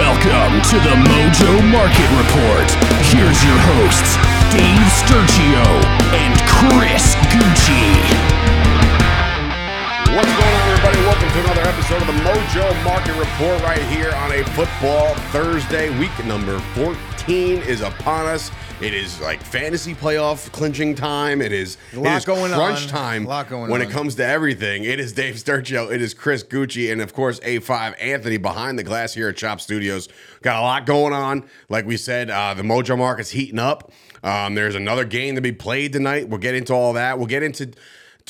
Welcome to the Mojo Market Report. Here's your hosts, Dave Sturchio and Chris Gueci. What's going on, everybody? Welcome to another episode of the Mojo Market Report right here on a football Thursday. Week number 14 is upon us. It is like fantasy playoff clinching time. It is, A lot it is going crunch on. time A lot going when on. it comes to everything. It is Dave Sturchio. It is Chris Gueci. And of course, A5 Anthony behind the glass here at Chop Studios. Got a lot going on. Like we said, uh, the Mojo Market's heating up. Um, there's another game to be played tonight. We'll get into all that. We'll get into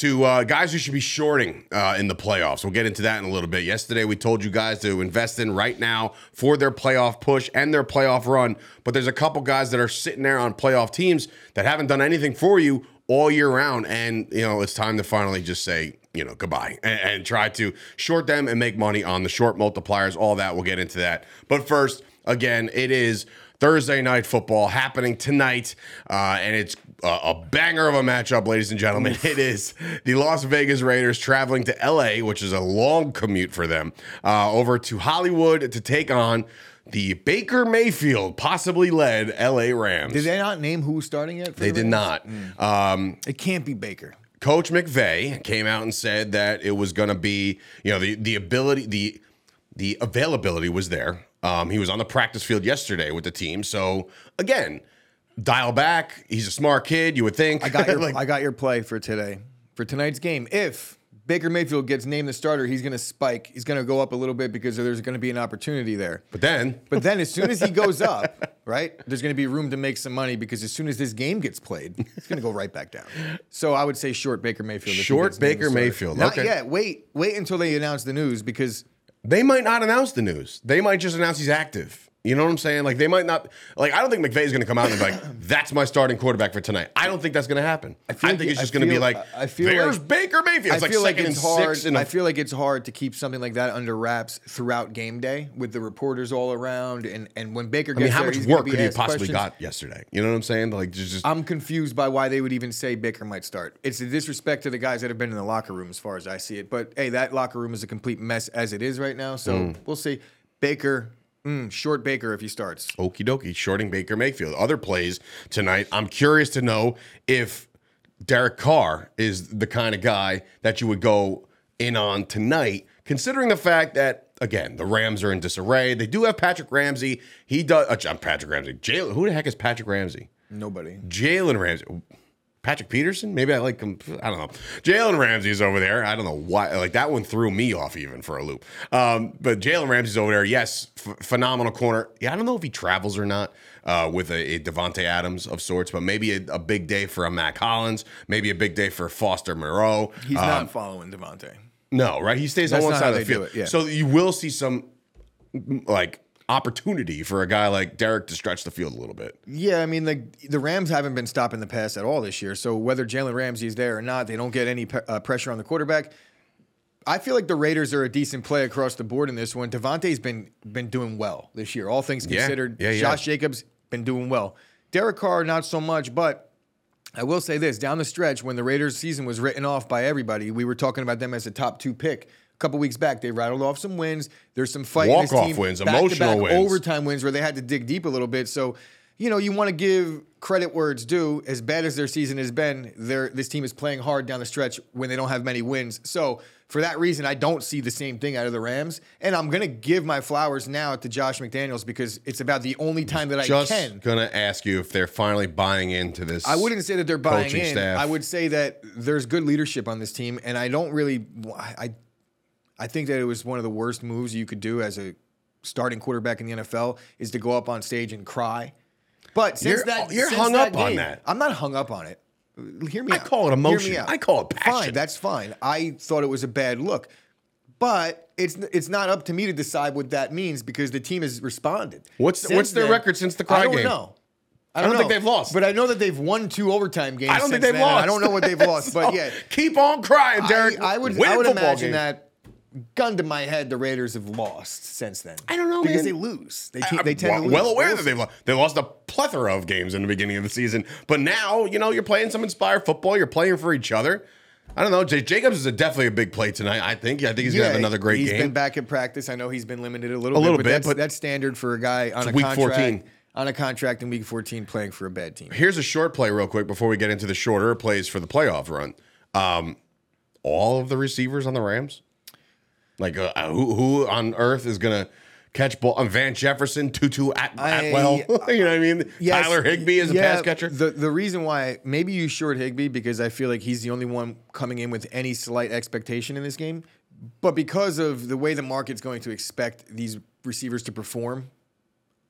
to uh, guys who should be shorting uh, in the playoffs. We'll get into that in a little bit. Yesterday, we told you guys to invest in right now for their playoff push and their playoff run. But there's a couple guys that are sitting there on playoff teams that haven't done anything for you all year round. And, you know, it's time to finally just say, you know, goodbye and, and try to short them and make money on the short multipliers. All that. We'll get into that. But first, again, it is Thursday night football happening tonight, uh, and it's a, a banger of a matchup, ladies and gentlemen. It is the Las Vegas Raiders traveling to LA, which is a long commute for them, uh, over to Hollywood to take on the Baker Mayfield, possibly led LA Rams. Did they not name who's starting yet? for They the did not. Um, It can't be Baker. Coach McVay came out and said that it was going to be, you know, the the ability, the the availability was there. Um, he was on the practice field yesterday with the team. So again, dial back. He's a smart kid. You would think. I got your Like, I got your play for today for tonight's game. If Baker Mayfield gets named the starter, he's going to spike. He's going to go up a little bit because there's going to be an opportunity there. but then, But then, as soon as he goes up, right, there's going to be room to make some money because as soon as this game gets played, it's going to go right back down. So I would say short Baker Mayfield. Short gets named the Baker. Mayfield, Not okay. yet. Wait, wait until they announce the news because they might not announce the news. They might just announce he's active. You know what I'm saying? Like they might not. Like I don't think McVay's going to come out and be like, "That's my starting quarterback for tonight." I don't think that's going to happen. I, feel think like- it's just going to be like, I feel "There's like- Baker Mayfield." It's I feel like second it's hard. six. In a I feel like it's hard to keep something like that under wraps throughout game day with the reporters all around, and and when Baker I mean, how there, much work could he possibly questions. got yesterday? You know what I'm saying? Like, just, just I'm confused by why they would even say Baker might start. It's a disrespect to the guys that have been in the locker room, as far as I see it. But hey, that locker room is a complete mess as it is right now. So Mm. we'll see. Baker, mm, short Baker if he starts. okie dokie, shorting Baker Mayfield. Other plays tonight. I'm curious to know if Derek Carr is the kind of guy that you would go in on tonight, considering the fact that. Again, the Rams are in disarray. They do have Patrick Ramsey. He does. Uh, Patrick Ramsey. Jalen. Who the heck is Patrick Ramsey? Nobody. Jalen Ramsey. Patrick Peterson? Maybe I like him. I don't know. Jalen Ramsey's over there. I don't know why. Like that one threw me off even for a loop. Um, but Jalen Ramsey's over there. Yes, f- phenomenal corner. Yeah, I don't know if he travels or not uh, with a, a Davante Adams of sorts, but maybe a, a big day for a Mack Hollins. Maybe a big day for Foster Moreau. He's Um, not following Davante. no, right? He stays on That's one side of the field. it, yeah. So you will see some like opportunity for a guy like Derek to stretch the field a little bit. Yeah, I mean the the Rams haven't been stopping the pass at all this year. So whether Jalen Ramsey is there or not, they don't get any pe- uh, pressure on the quarterback. I feel like the Raiders are a decent play across the board in this one. Davante's been been doing well this year, all things considered. yeah, yeah. Josh Jacobs been doing well. Derek Carr not so much, but I will say this: down the stretch, when the Raiders' season was written off by everybody, we were talking about them as a top two pick. Couple weeks back, they rattled off some wins. There's some fight. in this Walk-off team, wins, back-to-back emotional wins. overtime wins where they had to dig deep a little bit. So, you know, you want to give credit where it's due. As bad as their season has been, this team is playing hard down the stretch when they don't have many wins. So, for that reason, I don't see the same thing out of the Rams. And I'm gonna give my flowers now to Josh McDaniels because it's about the only time that I can. Just can. gonna ask you if they're finally buying into this. I wouldn't say that they're buying in. staff. I would say that there's good leadership on this team, and I don't really. I I think that it was one of the worst moves you could do as a starting quarterback in the NFL is to go up on stage and cry. But since You're- that you're since hung that up on that. I'm not hung up on it. Hear me I out. call it Hear me emotion. out. I call it passion. Fine, that's fine. I thought it was a bad look. But it's it's not up to me to decide what that means because the team has responded. What's- Since what's their then, record since the cry I don't game? know. I don't don't, think they've lost. But I know that they've won two overtime games. I don't think they've then, lost. I don't know what they've lost, but yeah. keep on crying, Derek. I, I would Win I would imagine games. that gun to my head, the Raiders have lost since then. I don't know, because man. they lose. They, te- they tend well, to lose. well aware that they've lost. They lost a plethora of games in the beginning of the season, but now you know you're playing some inspired football. You're playing for each other. I don't know. J- Jacobs is a, definitely a big play tonight. I think. I think he's gonna have another great He's game. He's been back in practice. I know he's been limited a little A bit, little but bit, that's, but- that's standard for a guy on a week contract 14. on a contract in week 14 playing for a bad team. Here's a short play, real quick, before we get into the shorter plays for the playoff run. Um, all of the receivers on the Rams, like uh, who who on earth is gonna catch ball? Um, Van Jefferson, Tutu at, I- Atwell. you know what I mean? Yes, Tyler Higbee is a pass catcher. The the reason why maybe you short Higbee because I feel like he's the only one coming in with any slight expectation in this game. But because of the way the market's going to expect these receivers to perform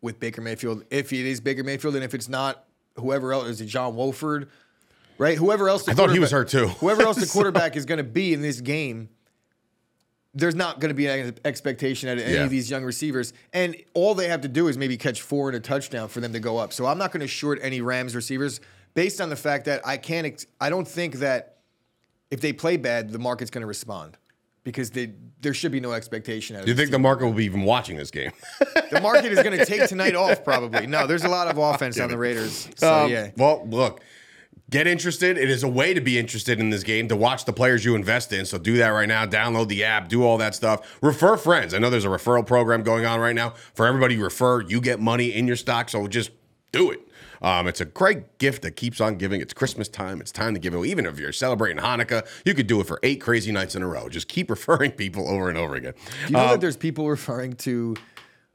with Baker Mayfield, if it is Baker Mayfield and if it's not whoever else is it John Wolford, right? Whoever else the I thought he was hurt too. Whoever else the quarterback is going to be in this game, there's not going to be an expectation out of any Yeah. of these young receivers. And all they have to do is maybe catch four and a touchdown for them to go up. So I'm not going to short any Rams receivers based on the fact that I can't, ex- I don't think that if they play bad, the market's going to respond because they, there should be no expectation out Do you think the market will be even watching this game? the market is going to take tonight off probably. No, there's a lot of offense on the Raiders. So Um, yeah. Well, look, get interested. It is a way to be interested in this game to watch the players you invest in. So do that right now. Download the app. Do all that stuff. Refer friends. I know there's a referral program going on right now. For everybody you refer, you get money in your stock. So just do it. Um, it's a great gift that keeps on giving. It's Christmas time. It's time to give it. Even if you're celebrating Hanukkah, you could do it for eight crazy nights in a row. Just keep referring people over and over again. Do you know Um, that there's people referring to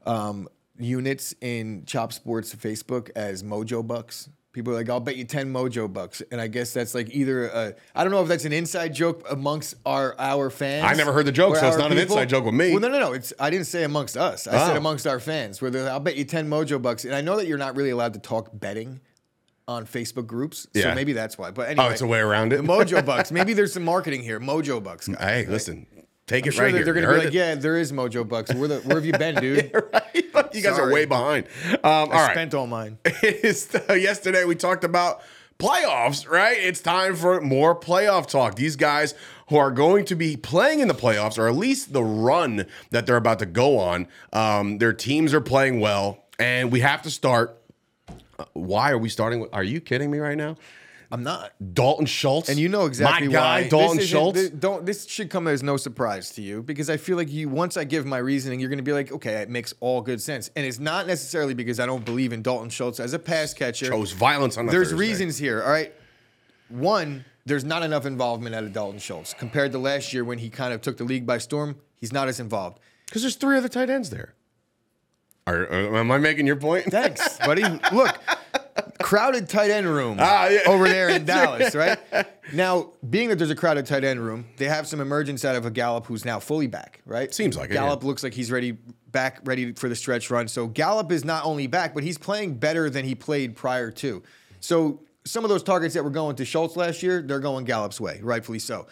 um, units in Chop Sports Facebook as Mojo Bucks? People are like, I'll bet you 10 Mojo Bucks. And I guess that's like either, a, I don't know if that's an inside joke amongst our our fans. I never heard the joke, or so it's not an inside joke with me. Well, no, no, no. It's I didn't say amongst us. I said Oh. amongst our fans. Where they're, I'll bet you 10 Mojo Bucks. And I know that you're not really allowed to talk betting on Facebook groups. So Yeah. maybe that's why. But oh, anyway. Oh, it's a way around it. The Mojo Bucks. Maybe there's some marketing here. Mojo Bucks. Hey, listen, take it Sure, right they're, here. they're You gonna be heard like, it? yeah, there is Mojo Bucks. Where, the, where have you been, dude? you guys are way behind. Um, I right. spent all mine. Yesterday we talked about playoffs, right? It's time for more playoff talk. These guys who are going to be playing in the playoffs, or at least the run that they're about to go on, um, their teams are playing well, and we have to start. uh, Why are we starting? With, are you kidding me right now? I'm not. Dalton Schultz, And you know exactly my guy, why. Dalton this Schultz. This, don't, this should come as no surprise to you because I feel like you. Once I give my reasoning, you're going to be like, okay, it makes all good sense. And it's not necessarily because I don't believe in Dalton Schultz as a pass catcher. Chose violence on There's Thursday. reasons here. All right. One, there's not enough involvement out of Dalton Schultz compared to last year when he kind of took the league by storm. He's not as involved. because there's three other tight ends there. Are, am I making your point? Thanks, buddy. Look, crowded tight end room Ah, yeah. over there in Dallas, right? Now, being that there's a crowded tight end room, they have some emergence out of a Gallup who's now fully back, right? Seems like it, Gallup yeah. looks like he's ready back, ready for the stretch run. So Gallup is not only back, but he's playing better than he played prior to. So some of those targets that were going to Schultz last year, they're going Gallup's way, rightfully so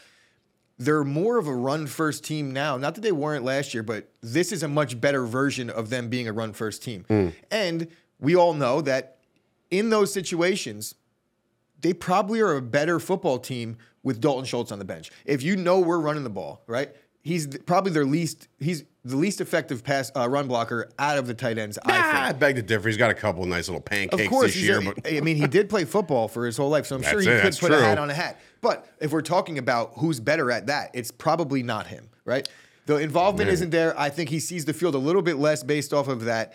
they're more of a run first team now. Not that they weren't last year, but this is a much better version of them being a run first team. Hmm. And we all know that in those situations, they probably are a better football team with Dalton Schultz on the bench. If you know we're running the ball, right? He's probably their least. He's the least effective pass uh, run blocker out of the tight ends. I think. Ah, I beg to differ. He's got a couple of nice little pancakes Of course, this year, a- but I mean, he did play football for his whole life, so I'm sure he it, could put a hat on a hat. But if we're talking about who's better at that, it's probably not him, right? The involvement Yeah. isn't there. I think he sees the field a little bit less based off of that.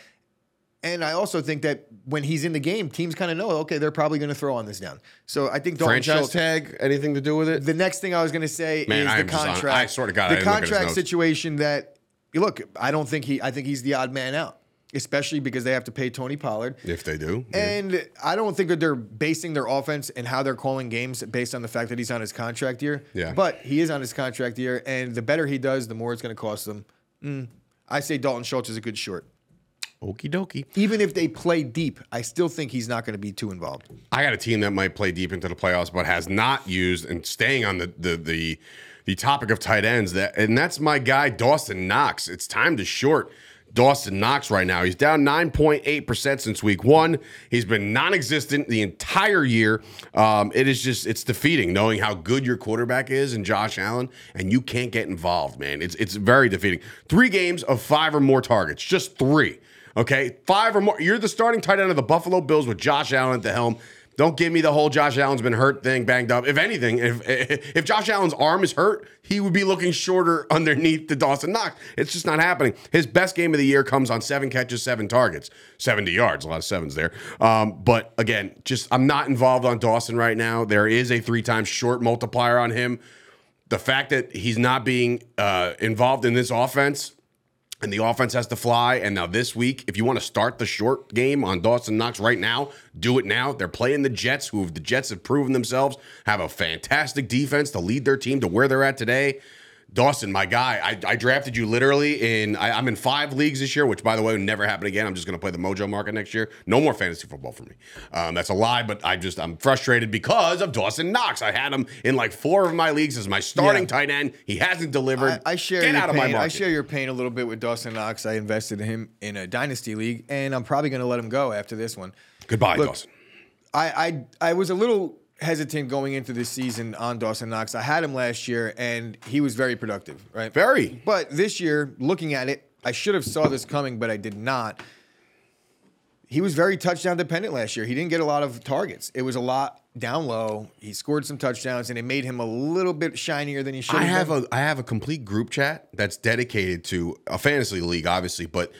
And I also think that when he's in the game, teams kind of know, okay, they're probably going to throw on this down. So I think Dalton franchise Schultz, tag anything to do with it? the next thing I was going to say Man, is the I'm just on- contract. I swear to God, I the didn't look at his contract notes. situation that look, I don't think he. I think he's the odd man out, especially because they have to pay Tony Pollard. if they do, And I don't think that they're basing their offense and how they're calling games based on the fact that he's on his contract year. Yeah. But he is on his contract year, and the better he does, the more it's going to cost them. Mm, I say Dalton Schultz is a good short. Okie dokie. Even if they play deep, I still think he's not going to be too involved. I got a team that might play deep into the playoffs, but has not used and staying on the the the, the topic of tight ends. That and that's my guy Dawson Knox. It's time to short. Dawson Knox right now. He's down 9.8% since week one. He's been non existent the entire year. Um, it is just, it's defeating knowing how good your quarterback is and Josh Allen, and you can't get involved, man. It's, it's very defeating. Three games of five or more targets, just three. Okay, five or more. You're the starting tight end of the Buffalo Bills with Josh Allen at the helm. Don't give me the whole Josh Allen's been hurt thing, banged up. If anything, if if Josh Allen's arm is hurt, he would be looking shorter underneath the Dawson Knox. It's just not happening. His best game of the year comes on seven catches, seven targets, 70 yards. A lot of sevens there. Um, but again, just I'm not involved on Dawson right now. There is a three times short multiplier on him. The fact that he's not being uh, involved in this offense and the offense has to fly. And now this week, if you want to start the short game on Dawson Knox right now, do it now. They're playing the Jets, who the Jets have proven themselves have a fantastic defense to lead their team to where they're at today. Dawson, my guy, I, I drafted you literally in. I, am in five leagues this year, which by the way would never happen again. I'm just going to play the Mojo market next year. No more fantasy football for me. Um, that's a lie, but I just I'm frustrated because of Dawson Knox. I had him in like four of my leagues as my starting Yeah. tight end. He hasn't delivered. I, I share Get your out of pain. my market. I share your pain a little bit with Dawson Knox. I invested in him in a dynasty league, and I'm probably going to let him go after this one. Goodbye, Look, Dawson. I, I I was a little hesitant going into this season on Dawson Knox. I had him last year, and he was very productive, right? Very. But this year, looking at it, I should have saw this coming, but I did not. He was very touchdown dependent last year. He didn't get a lot of targets. It was a lot down low. He scored some touchdowns, and it made him a little bit shinier than he should have. I have. have been. a I have a complete group chat that's dedicated to a fantasy league, obviously, but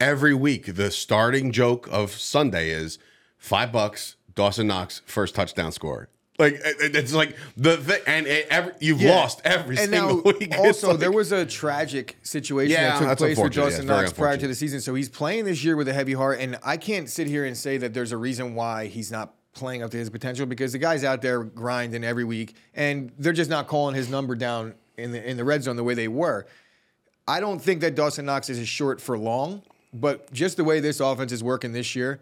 every week the starting joke of Sunday is five bucks, Dawson Knox first touchdown score. Like it- it- it's like the thing, and it, every, you've Yeah. lost every and single now, week. Also, like- there was a tragic situation Yeah, that took place with unfortunate. Yeah, Dawson Knox prior to the season. So he's playing this year with a heavy heart, and I can't sit here and say that there's a reason why he's not playing up to his potential because the guy's out there grinding every week, and they're just not calling his number down in the in the red zone the way they were. I don't think that Dawson Knox is a short for long, but just the way this offense is working this year,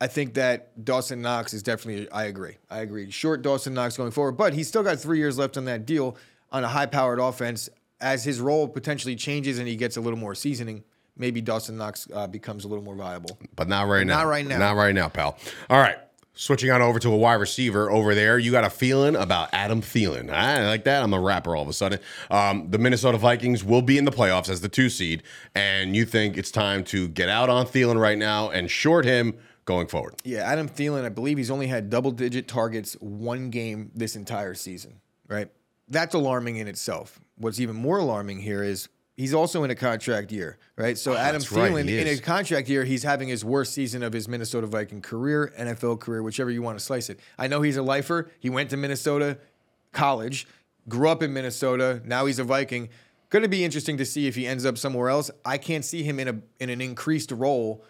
I think that Dawson Knox is definitely. I agree. I agree. Short Dawson Knox going forward, but he's still got three years left on that deal on a high-powered offense. As his role potentially changes and he gets a little more seasoning, maybe Dawson Knox uh, becomes a little more viable. but not right now. Not right now. Not right now, pal. All right. Switching on over to a wide receiver over there, you got a feeling about Adam Thielen. I like that. I'm a rapper all of a sudden. Um, the Minnesota Vikings will be in the playoffs as the two seed, and you think it's time to get out on Thielen right now and short him going forward. Yeah, Adam Thielen, I believe he's only had double digit targets one game this entire season, right? That's alarming in itself. What's even more alarming here is he's also in a contract year, right? So ah, Adam Oh, that's Thielen, he in a contract year, he's having his worst season of his Minnesota Viking career, NFL career, whichever you want to slice it. I know he's a lifer. He went to Minnesota college, grew up in Minnesota. Now he's a Viking. Going to be interesting to see if he ends up somewhere else. I can't see him in a in an increased role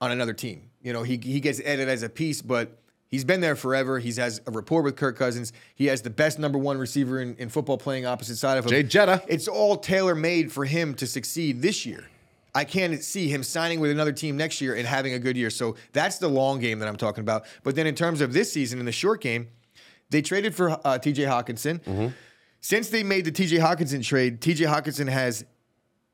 on another team. You know, he he gets added as a piece, but he's been there forever. He has a rapport with Kirk Cousins. He has the best number one receiver in, in football playing opposite side of him. Jay Jetta. It's all tailor made for him to succeed this year. I can't see him signing with another team next year and having a good year. So that's the long game that I'm talking about. But then in terms of this season, in the short game, they traded for uh, TJ Hockenson. Since they made the TJ Hockenson trade, TJ Hockenson has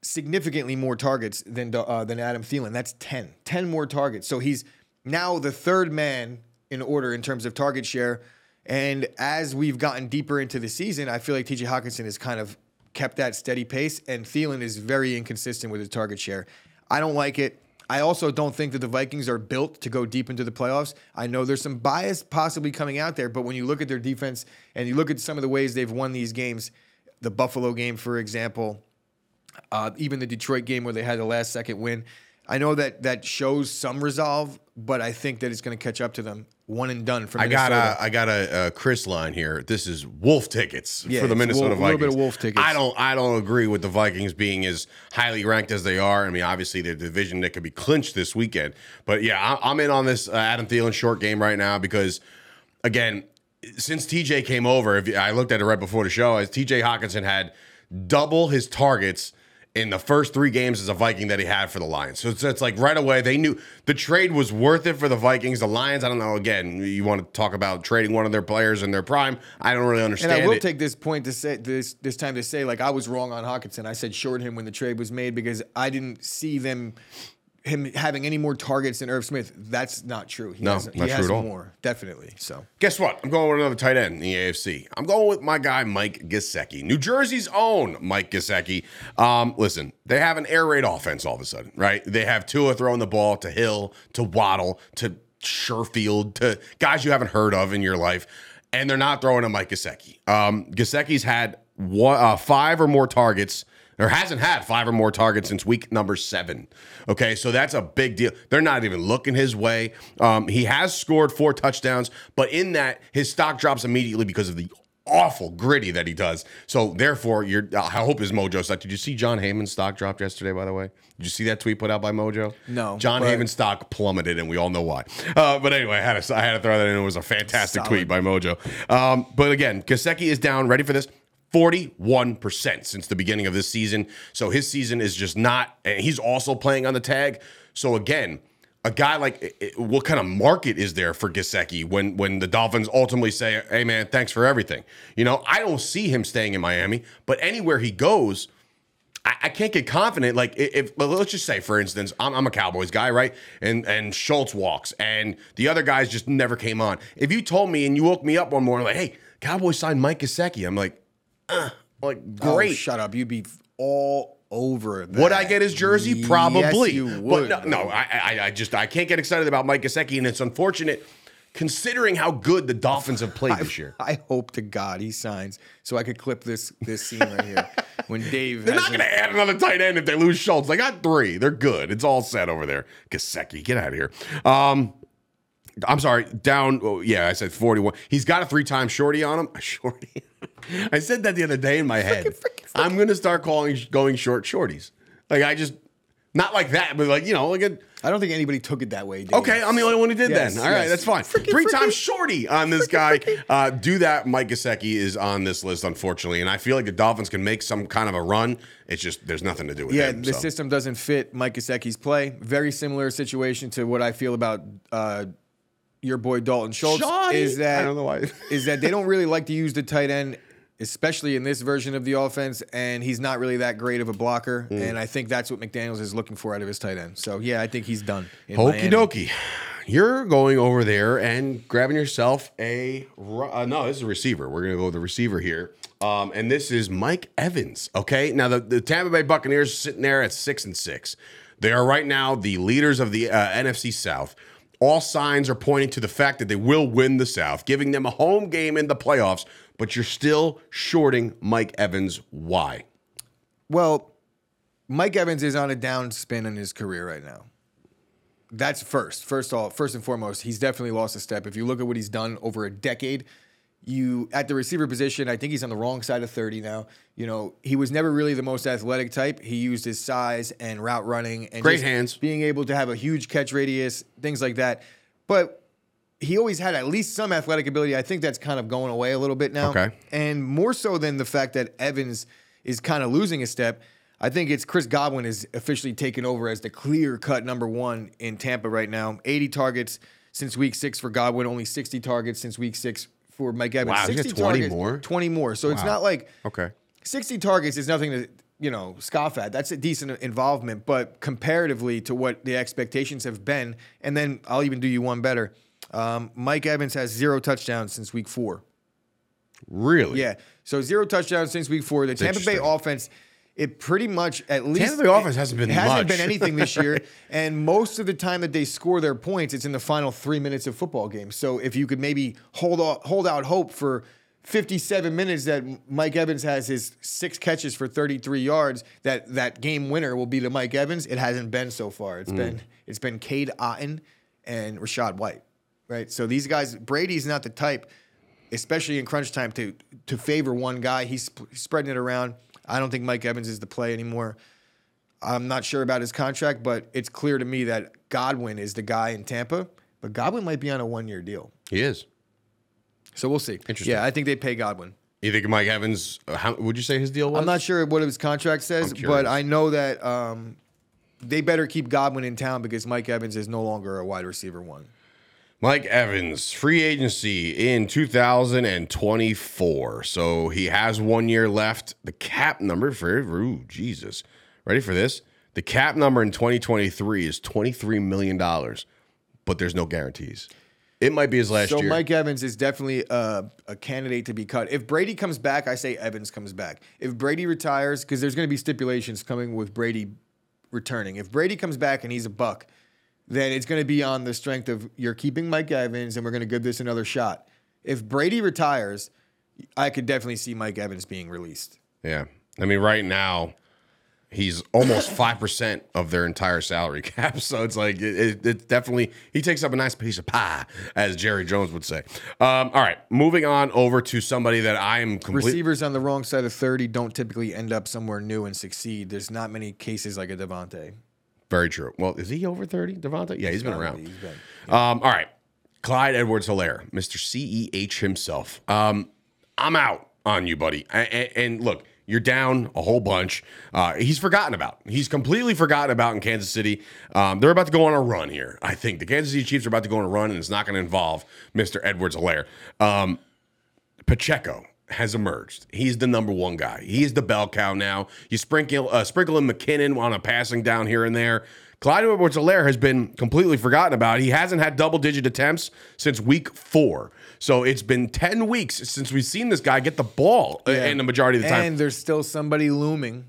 significantly more targets than uh, than Adam Thielen. That's 10. 10 more targets. So he's now the third man in order in terms of target share. And as we've gotten deeper into the season, I feel like TJ Hockenson has kind of kept that steady pace, and Thielen is very inconsistent with his target share. I don't like it. I also don't think that the Vikings are built to go deep into the playoffs. I know there's some bias possibly coming out there, but when you look at their defense and you look at some of the ways they've won these games, the Buffalo game, for example, uh, even the Detroit game where they had the last second win. I know that that shows some resolve, but I think that it's going to catch up to them. One and done for I got Minnesota. a I got a, a Chris line here. This is Wolf tickets Yeah, for the Minnesota Wolf- a Vikings. little bit of Wolf tickets. I don't I don't agree with the Vikings being as highly ranked as they are. I mean, obviously the division that could be clinched this weekend. But yeah, I, I'm in on this uh, Adam Thielen short game right now because again, since TJ came over, if you, I looked at it right before the show, as TJ Hockenson had double his targets in the first three games as a Viking that he had for the Lions. So it's, it's like right away they knew the trade was worth it for the Vikings. The Lions, I don't know. Again, you want to talk about trading one of their players in their prime? I don't really understand. And I will it. take this point to say this this time to say like I was wrong on Hockenson. I said short him when the trade was made because I didn't see them him having any more targets than Irv Smith. That's not true. He No, has, not he true has at all. more definitely. So Guess what? I'm going with another tight end in the AFC. I'm going with my guy Mike Gesicki, New Jersey's own Mike Gesicki. Um, listen, they have an air raid offense all of a sudden, right? They have Tua throwing the ball to Hill, to Waddle, to Sherfield to guys you haven't heard of in your life, and they're not throwing to Mike Gesicki. Um, Gesicki's had one, uh, five or more targets. Or hasn't had five or more targets since week number seven. Okay, so that's a big deal. They're not even looking his way. Um, he has scored four touchdowns, but in that, his stock drops immediately because of the awful gritty that he does. So therefore, you're. I hope his mojo stock. Did you see Jon Heyman's stock dropped yesterday? By the way, did you see that tweet put out by Mojo? No, John but- Heyman's stock plummeted, and we all know why. Uh, but anyway, I had to I had to throw that in. It was a fantastic Solid. tweet by Mojo. Um, but again, Gesicki is down. Ready for this? 41% since the beginning of this season. So his season is just not, and he's also playing on the tag. So again, a guy like what kind of market is there for Gesicki when when the Dolphins ultimately say, "Hey man, thanks for everything." You know, I don't see him staying in Miami, but anywhere he goes, I, I can't get confident. Like if let's just say, for instance, I'm, I'm a Cowboys guy, right? And and Schultz walks, and the other guys just never came on. If you told me and you woke me up one morning like, "Hey, Cowboys signed Mike Gesicki," I'm like, uh, like Oh, great. shut up. You'd be all over that. Would I get his jersey? Probably. Yes, you But no, no I, I, I just I can't get excited about Mike Gesicki, and it's unfortunate considering how good the Dolphins have played this year. I hope to God he signs so I could clip this this scene right here when Dave. They're not his- to add another tight end if they lose Schultz. They got three. They're good. It's all set over there. Gesicki, get out of here. Um, I'm sorry, down. Oh, yeah, I said 41. He's got a three time shorty on him. A shorty. I said that the other day in my head. I'm going to start calling going short shorties. Like, I just, not like that, but like, you know, like a. I don't think anybody took it that way. Dave. Okay, I'm the only one who did Yes, then. All right, yes. that's fine. Freaking- Three freaking- times shorty on this guy. Uh, do that. Mike Gesicki is on this list, unfortunately, and I feel like the Dolphins can make some kind of a run. It's just there's nothing to do with it. Yeah, him. the so. system doesn't fit Mike Gesicki's play. Very similar situation to what I feel about uh, your boy Dalton Schultz. Shoddy? Is that I don't know why. is that they don't really like to use the tight end, especially in this version of the offense, and he's not really that great of a blocker. Mm. And I think that's what McDaniels is looking for out of his tight end. So yeah, I think he's done. Hokey dokey. You're going over there and grabbing yourself a uh, no. This is a receiver. We're gonna go with the receiver here, um, and this is Mike Evans. Okay, now the, the Tampa Bay Buccaneers are sitting there at six and six. They are right now the leaders of the uh, NFC South. All signs are pointing to the fact that they will win the South, giving them a home game in the playoffs. But you're still shorting Mike Evans. Why? Well, Mike Evans is on a down spin in his career right now. That's first. First all, first and foremost, he's definitely lost a step. If you look at what he's done over a decade, you at the receiver position, I think he's on the wrong side of 30 now. You know, he was never really the most athletic type. He used his size and route running and Great hands. being able to have a huge catch radius, things like that. But he always had at least some athletic ability. I think that's kind of going away a little bit now. Okay. And more so than the fact that Evans is kind of losing a step, I think it's Chris Godwin is officially taken over as the clear cut number one in Tampa right now. 80 targets since week six for Godwin, only 60 targets since week six for Mike Evans. Wow, he's 60 20 targets, more? 20 more. So it's not like Okay. 60 targets is nothing to you know scoff at. That's a decent involvement, but comparatively to what the expectations have been, and then I'll even do you one better. Um, Mike Evans has zero touchdowns since week four. Really? Yeah, so zero touchdowns since week four. The Tampa Bay offense, it pretty much at least Bay offense hasn't been hasn't much. been anything this year, and most of the time that they score their points, it's in the final three minutes of football games. So if you could maybe hold out, hold out hope for 57 minutes that Mike Evans has his six catches for 33 yards, that that game winner will be to Mike Evans. It hasn't been so far. Mm. It's been it's been Cade Otton and Rachaad White, right? So these guys, Brady's not the type especially in crunch time, to to favor one guy. He's sp- spreading it around. I don't think Mike Evans is the play anymore. I'm not sure about his contract, but it's clear to me that Godwin is the guy in Tampa. But Godwin might be on a one year deal. He is. So we'll see. Interesting. Yeah, I think they pay Godwin. You think Mike Evans? uh, How would you say his deal was? I'm not sure what his contract says, but I know that um, they better keep Godwin in town because Mike Evans is no longer a wide receiver one. Mike Evans, free agency in 2024. So he has one year left. The cap number for, ooh, Jesus. Ready for this? The cap number in 2023 is $23 million, but there's no guarantees. It might be his last So year. So Mike Evans is definitely a, a candidate to be cut. If Brady comes back, I say Evans comes back. If Brady retires, because there's going to be stipulations coming with Brady returning. If Brady comes back and he's a buck, then it's going to be on the strength of you're keeping Mike Evans and we're going to give this another shot. If Brady retires, I could definitely see Mike Evans being released. Yeah. I mean, right now, he's almost 5% of their entire salary cap. So it's like, it, it, it definitely, he takes up a nice piece of pie, as Jerry Jones would say. Um, all right. Moving on over to somebody that I am completely. Receivers on the wrong side of 30 don't typically end up somewhere new and succeed. There's not many cases like a Davante. Very true. Well, is he over 30, Davante? Yeah, he's been around. He's been- Um, all right. Clyde Edwards Helaire, Mr. CEH himself. Um, I'm out on you, buddy. And, look, you're down a whole bunch. Uh, he's forgotten about. He's completely forgotten about in Kansas City. Um, they're about to go on a run here. I think the Kansas City Chiefs are about to go on a run, and it's not going to involve Mr. Edwards Hilaire. Um, Pacheco has emerged. He's the number one guy. He's the bell cow now. You sprinkle uh, sprinkle in McKinnon on a passing down here and there. Clyde edwards Helaire has been completely forgotten about. He hasn't had double digit attempts since week four. So it's been 10 weeks since we've seen this guy get the ball uh, in the majority of the time. And there's still somebody looming.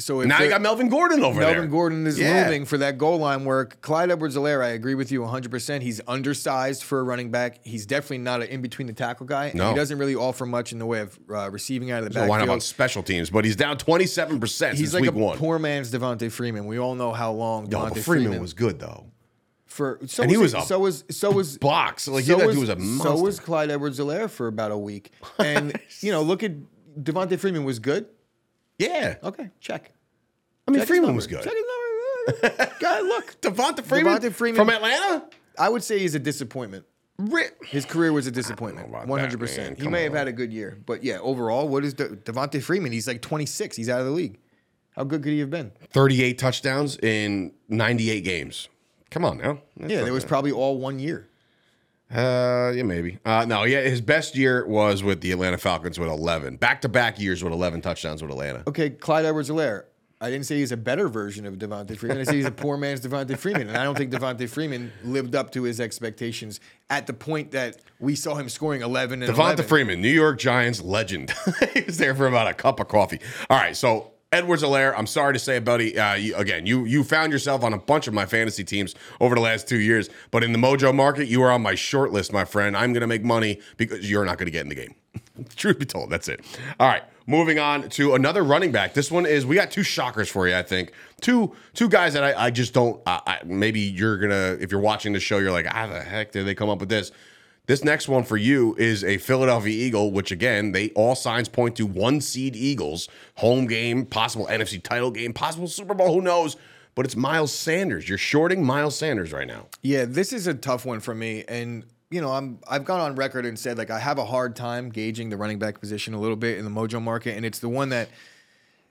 So now you got Melvin Gordon over there. Melvin Gordon is Yeah. looming for that goal line work. Clyde Edwards Helaire, I agree with you 100%. He's undersized for a running back. He's definitely not an in between the tackle guy. No. He doesn't really offer much in the way of uh, receiving out of the So why not backfield. on special teams? But he's down 27% He's since like week a one. poor man's Devonta Freeman. We all know how long no, Devonta Freeman, Freeman was good, though. for. So and he was a so was so was Box. Like, so that was, was a monster. so was Clyde Edwards Helaire for about a week. And you know, look at Devonta Freeman was good. Yeah. Okay, check. I mean, Check his Freeman number. was good. Check his number. Guy, look. Devonta Freeman, Devonta Freeman- from Atlanta? I would say he's a disappointment. Ri- His career was a disappointment, about that, one hundred man. percent. He Come may have on. had a good year, but yeah, overall, what is De- Devonta Freeman? He's like twenty six. He's out of the league. How good could he have been? 38 touchdowns in 98 games. Come on now. That's Yeah, not there was bad. probably all one year. Uh, yeah, maybe. Uh, no, yeah, his best year was with the Atlanta Falcons with 11. Back to back years with 11 touchdowns with Atlanta. Okay, Clyde Edwards-Helaire. I didn't say he's a better version of Devonta Freeman. I said he's a poor man's Devonta Freeman, and I don't think Devonta Freeman lived up to his expectations at the point that we saw him scoring eleven and Devonta 11. Freeman, New York Giants legend. he was there for about a cup of coffee. All right, so Edwards Helaire, I'm sorry to say, buddy. Uh, you, again, you you found yourself on a bunch of my fantasy teams over the last two years, but in the Mojo market, you are on my short list, my friend. I'm going to make money because you're not going to get in the game. Truth be told, that's it. All right, moving on to another running back. This one is we got two shockers for you. I think two two guys that I, I just don't. I, maybe you're gonna if you're watching the show, you're like, how the heck did they come up with this? This next one for you is a Philadelphia Eagle, which again, they all signs point to one seed Eagles, home game, possible NFC title game, possible Super Bowl, who knows? But it's Miles Sanders. You're shorting Miles Sanders right now. Yeah, this is a tough one for me, and you know, I'm I've gone on record and said like I have a hard time gauging the running back position a little bit in the Mojo market, and it's the one that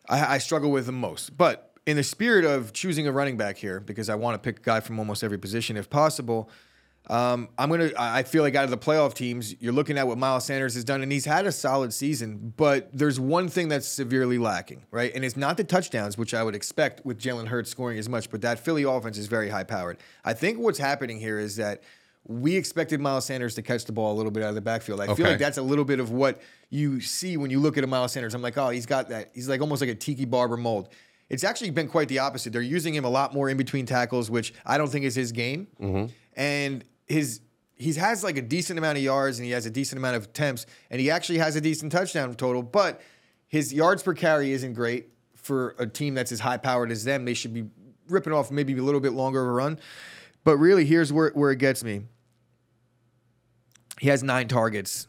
I, I struggle with the most. But in the spirit of choosing a running back here, because I want to pick a guy from almost every position if possible, um, I'm gonna. I I feel like out of the playoff teams, you're looking at what Miles Sanders has done, and he's had a solid season. But there's one thing that's severely lacking, right? And it's not the touchdowns, which I would expect with Jalen Hurts scoring as much. But that Philly offense is very high powered. I think what's happening here is that we expected Miles Sanders to catch the ball a little bit out of the backfield. I feel like that's a little bit of what you see when you look at a Miles Sanders. I'm like, oh, he's got that. He's like almost like a Tiki Barber mold. It's actually been quite the opposite. They're using him a lot more in between tackles, which I don't think is his game. And his he has like a decent amount of yards and he has a decent amount of attempts and he actually has a decent touchdown total, but his yards per carry isn't great for a team that's as high powered as them. They should be ripping off maybe a little bit longer of a run. But really, here's where, where it gets me. He has nine targets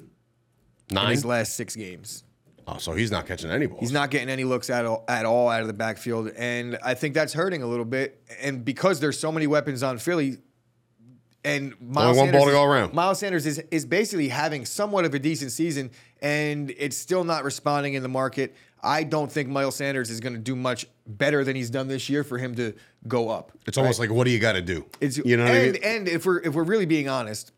in Nine. his last six games. Oh, so he's not catching any balls. He's not getting any looks at all, at all out of the backfield, and I think that's hurting a little bit. And because there's so many weapons on Philly, and Miles one ball to Sanders go is- around. Miles Sanders is is basically having somewhat of a decent season, and it's still not responding in the market. I don't think Miles Sanders is going to do much better than he's done this year for him to go up. It's almost like, what do you got to do? It's you know what and, I mean? And if we're if we're really being honest,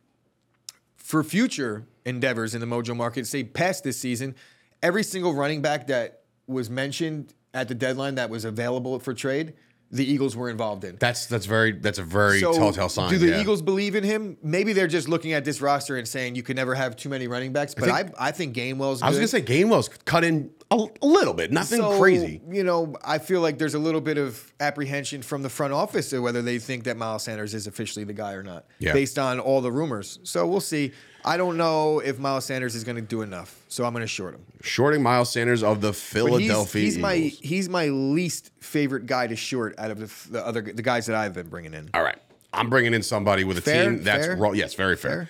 for future endeavors in the Mojo market, say past this season, every single running back that was mentioned at the deadline that was available for trade, the Eagles were involved in. That's that's very that's a very So, telltale sign. do the yeah. Eagles believe in him? Maybe they're just looking at this roster and saying you can never have too many running backs. But I, think- I, think Gainwell's. I was gonna say Gainwell's cut in A, a little bit, nothing So, crazy. You know, I feel like there's a little bit of apprehension from the front office of whether they think that Miles Sanders is officially the guy or not, Yeah. based on all the rumors. So we'll see. I don't know if Miles Sanders is going to do enough, so I'm going to short him. Shorting Miles Sanders of the But he's, Philadelphia he's my he's my least favorite guy to short out of the, the other the guys that I've been bringing in. All right. I'm bringing in somebody with a Fair? team that's Fair? ro- yes, very fair. Fair?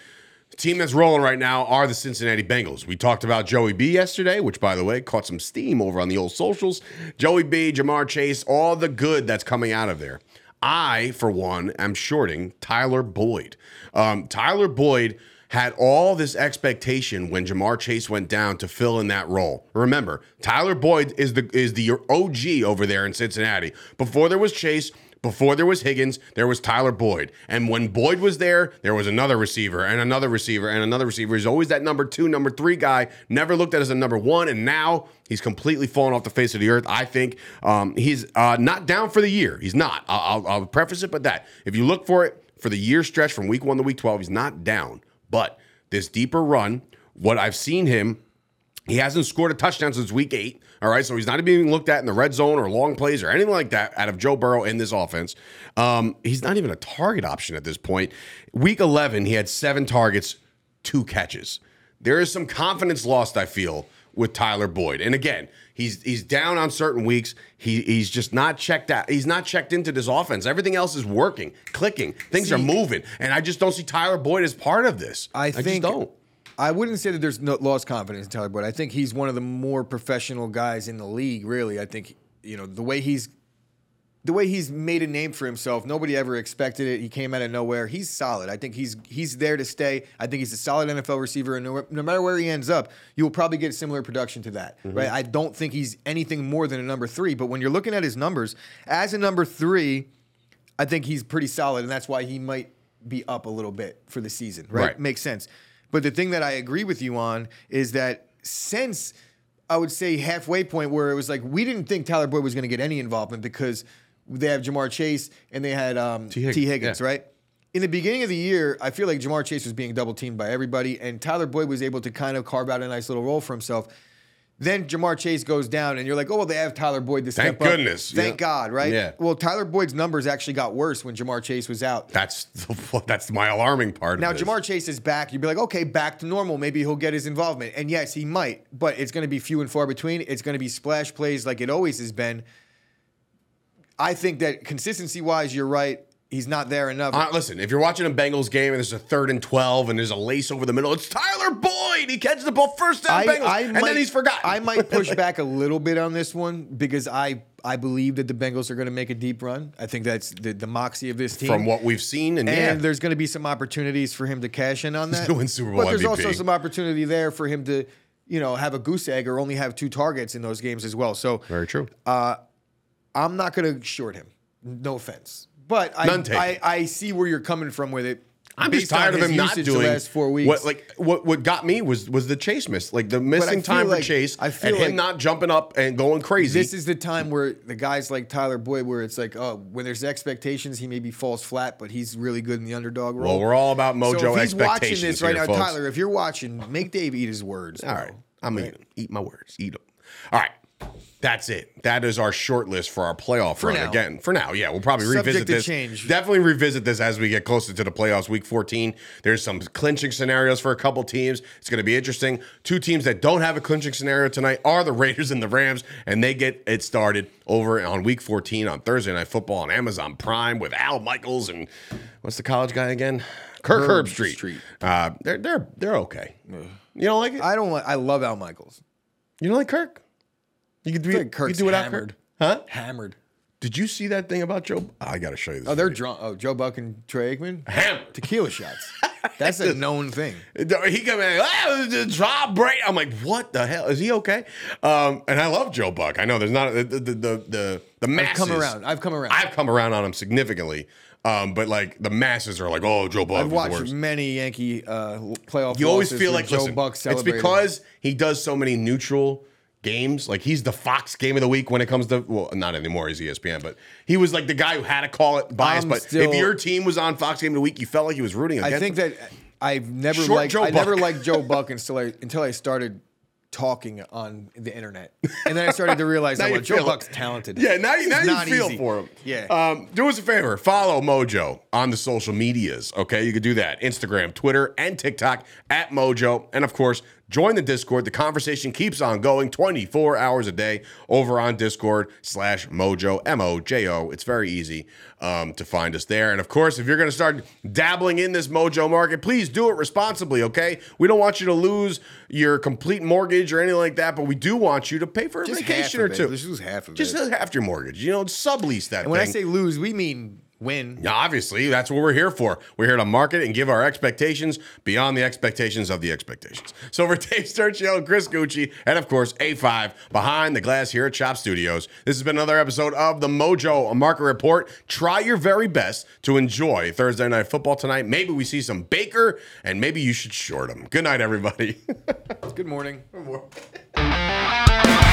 Team that's rolling right now are the Cincinnati Bengals. We talked about Joey B yesterday, which by the way caught some steam over on the old socials. Joey B, Ja'Marr Chase, all the good that's coming out of there. I, for one, am shorting Tyler Boyd. Um, Tyler Boyd had all this expectation when Ja'Marr Chase went down to fill in that role. Remember, Tyler Boyd is the is the OG over there in Cincinnati. Before there was Chase, before there was Higgins, there was Tyler Boyd. And when Boyd was there, there was another receiver and another receiver and another receiver. He's always that number two, number three guy, never looked at as a number one. And now he's completely fallen off the face of the earth. I think um, he's uh, not down for the year. He's not. I'll, I'll, I'll preface it, but that if you look for it for the year stretch from week one to week 12, he's not down. But this deeper run, what I've seen him he hasn't scored a touchdown since week eight. All right. So he's not being looked at in the red zone or long plays or anything like that out of Joe Burrow in this offense. Um, he's not even a target option at this point. Week 11, he had seven targets, two catches. There is some confidence lost, I feel, with Tyler Boyd. And again, he's he's down on certain weeks. He he's just not checked out. He's not checked into this offense. Everything else is working, clicking. Things are moving. And I just don't see Tyler Boyd as part of this. I just think don't. I wouldn't say that there's no lost confidence in Tyler Boyd. I think he's one of the more professional guys in the league. Really, I think you know the way he's the way he's made a name for himself. Nobody ever expected it. He came out of nowhere. He's solid. I think he's he's there to stay. I think he's a solid NFL receiver, and no, no matter where he ends up, you will probably get similar production to that. Mm-hmm. Right? I don't think he's anything more than a number three. But when you're looking at his numbers as a number three. I think he's pretty solid, and that's why he might be up a little bit for the season. Right? Right. Makes sense. But the thing that I agree with you on is that since I would say halfway point where it was like we didn't think Tyler Boyd was going to get any involvement because they have Ja'Marr Chase and they had um, T. Higgins, Higgins, yeah. right? In the beginning of the year, I feel like Ja'Marr Chase was being double teamed by everybody, and Tyler Boyd was able to kind of carve out a nice little role for himself. Then Ja'Marr Chase goes down, and you're like, oh, well, they have Tyler Boyd to Thank step up. goodness, Thank yeah. God, right? Yeah. Well, Tyler Boyd's numbers actually got worse when Ja'Marr Chase was out. That's the, that's my alarming part. Now. Ja'Marr Chase is back. You'd be like, okay, back to normal. Maybe he'll get his involvement. And yes, he might, but it's going to be few and far between. It's going to be splash plays like it always has been. I think that consistency wise, you're right. He's not there enough. Uh, listen, if you're watching a Bengals game and there's a third and twelve and there's a lace over the middle, it's Tyler Boyd. He catches the ball first down, Bengals, and then he's forgotten. I might push back a little bit on this one because I I believe that the Bengals are going to make a deep run. I think that's the, the moxie of this team. from what we've seen, and, and yeah, there's going to be some opportunities for him to cash in on that. win Super Bowl but there's also some opportunity there for him to, you know, have a goose egg or only have two targets in those games as well. So very true. I'm not going to short him. No offense, but I, None taken. I I see where you're coming from with it. I'm Based just tired of him not doing the last four weeks. What like what what got me was was the chase miss, like the missing time like- for chase, I and feel him like- not jumping up and going crazy. This is the time where the guys like Tyler Boyd, where it's like, oh, when there's expectations, he maybe falls flat, but he's really good in the underdog role. well, we're all about mojo so if he's watching this right here, now, folks. Tyler, if you're watching, make Dave eat his words. All bro. right. I'm eating them. Eat my words. Eat them. All right. That's it. That is our short list for our playoff run now. again. For now, yeah, we'll probably Subject revisit this. change. Definitely revisit this as we get closer to the playoffs. Week 14. There's some clinching scenarios for a couple teams. It's going to be interesting. Two teams that don't have a clinching scenario tonight are the Raiders and the Rams, and they get it started over on Week 14 on Thursday Night Football on Amazon Prime with Al Michaels and what's the college guy again? Kirk Herb Herbstreit. Street. Uh, they're they're they're okay. You don't like it? I don't. Like, I love Al Michaels. You don't like Kirk? You could do, I feel like you Kirk's could do without hammered. Kirk? Huh? Hammered. Did you see that thing about Joe? I got to show you this. Oh, they're video. drunk. Oh, Joe Buck and Troy Aikman. hammered. Tequila shots. That's a known thing. He come in, ah, the drop break. I'm like, what the hell? Is he okay? Um, and I love Joe Buck. I know there's not the the the the, the masses. I've come around. I've come around. I've come around on him significantly. Um, but like the masses are like, oh, Joe Buck. I've watched many Yankee uh, playoff. You always feel like Joe listen, Buck it's because he does so many neutral games. Like he's the Fox game of the week when it comes to well, not anymore. He's ESPN, but he was like the guy who had to call it biased. I'm but still- if your team was on Fox game of the week, you felt like he was rooting against. I think him. that I've never Short liked. Joe I never liked Joe Buck until I until I started talking on the internet. And then I started to realize Now that you well, Joe feel it. Buck's talented. Yeah, now you It's now you feel easy. for him. Yeah. Um, do us a favor, follow Mojo on the social medias. Okay, you can do that: Instagram, Twitter, and TikTok at Mojo, and of course. Join the Discord. The conversation keeps on going 24 hours a day over on Discord slash Mojo, M O J O. It's very easy um, to find us there. And of course, if you're going to start dabbling in this Mojo market, please do it responsibly, okay? We don't want you to lose your complete mortgage or anything like that, but we do want you to pay for a Just vacation or of two. it. Just lose half of it. Just it. half your mortgage. You know, sublease that And when I say lose, we mean win. Yeah, obviously, that's what we're here for. We're here to market and give our expectations beyond the expectations of the expectations. So for Dave Sturchio Chris Gueci, and of course A5 behind the glass here at Chop Studios, this has been another episode of the Mojo Market Report. Try your very best to enjoy Thursday night football tonight. Maybe we see some Baker, and maybe you should short him. Good night, everybody. Good morning. Good morning.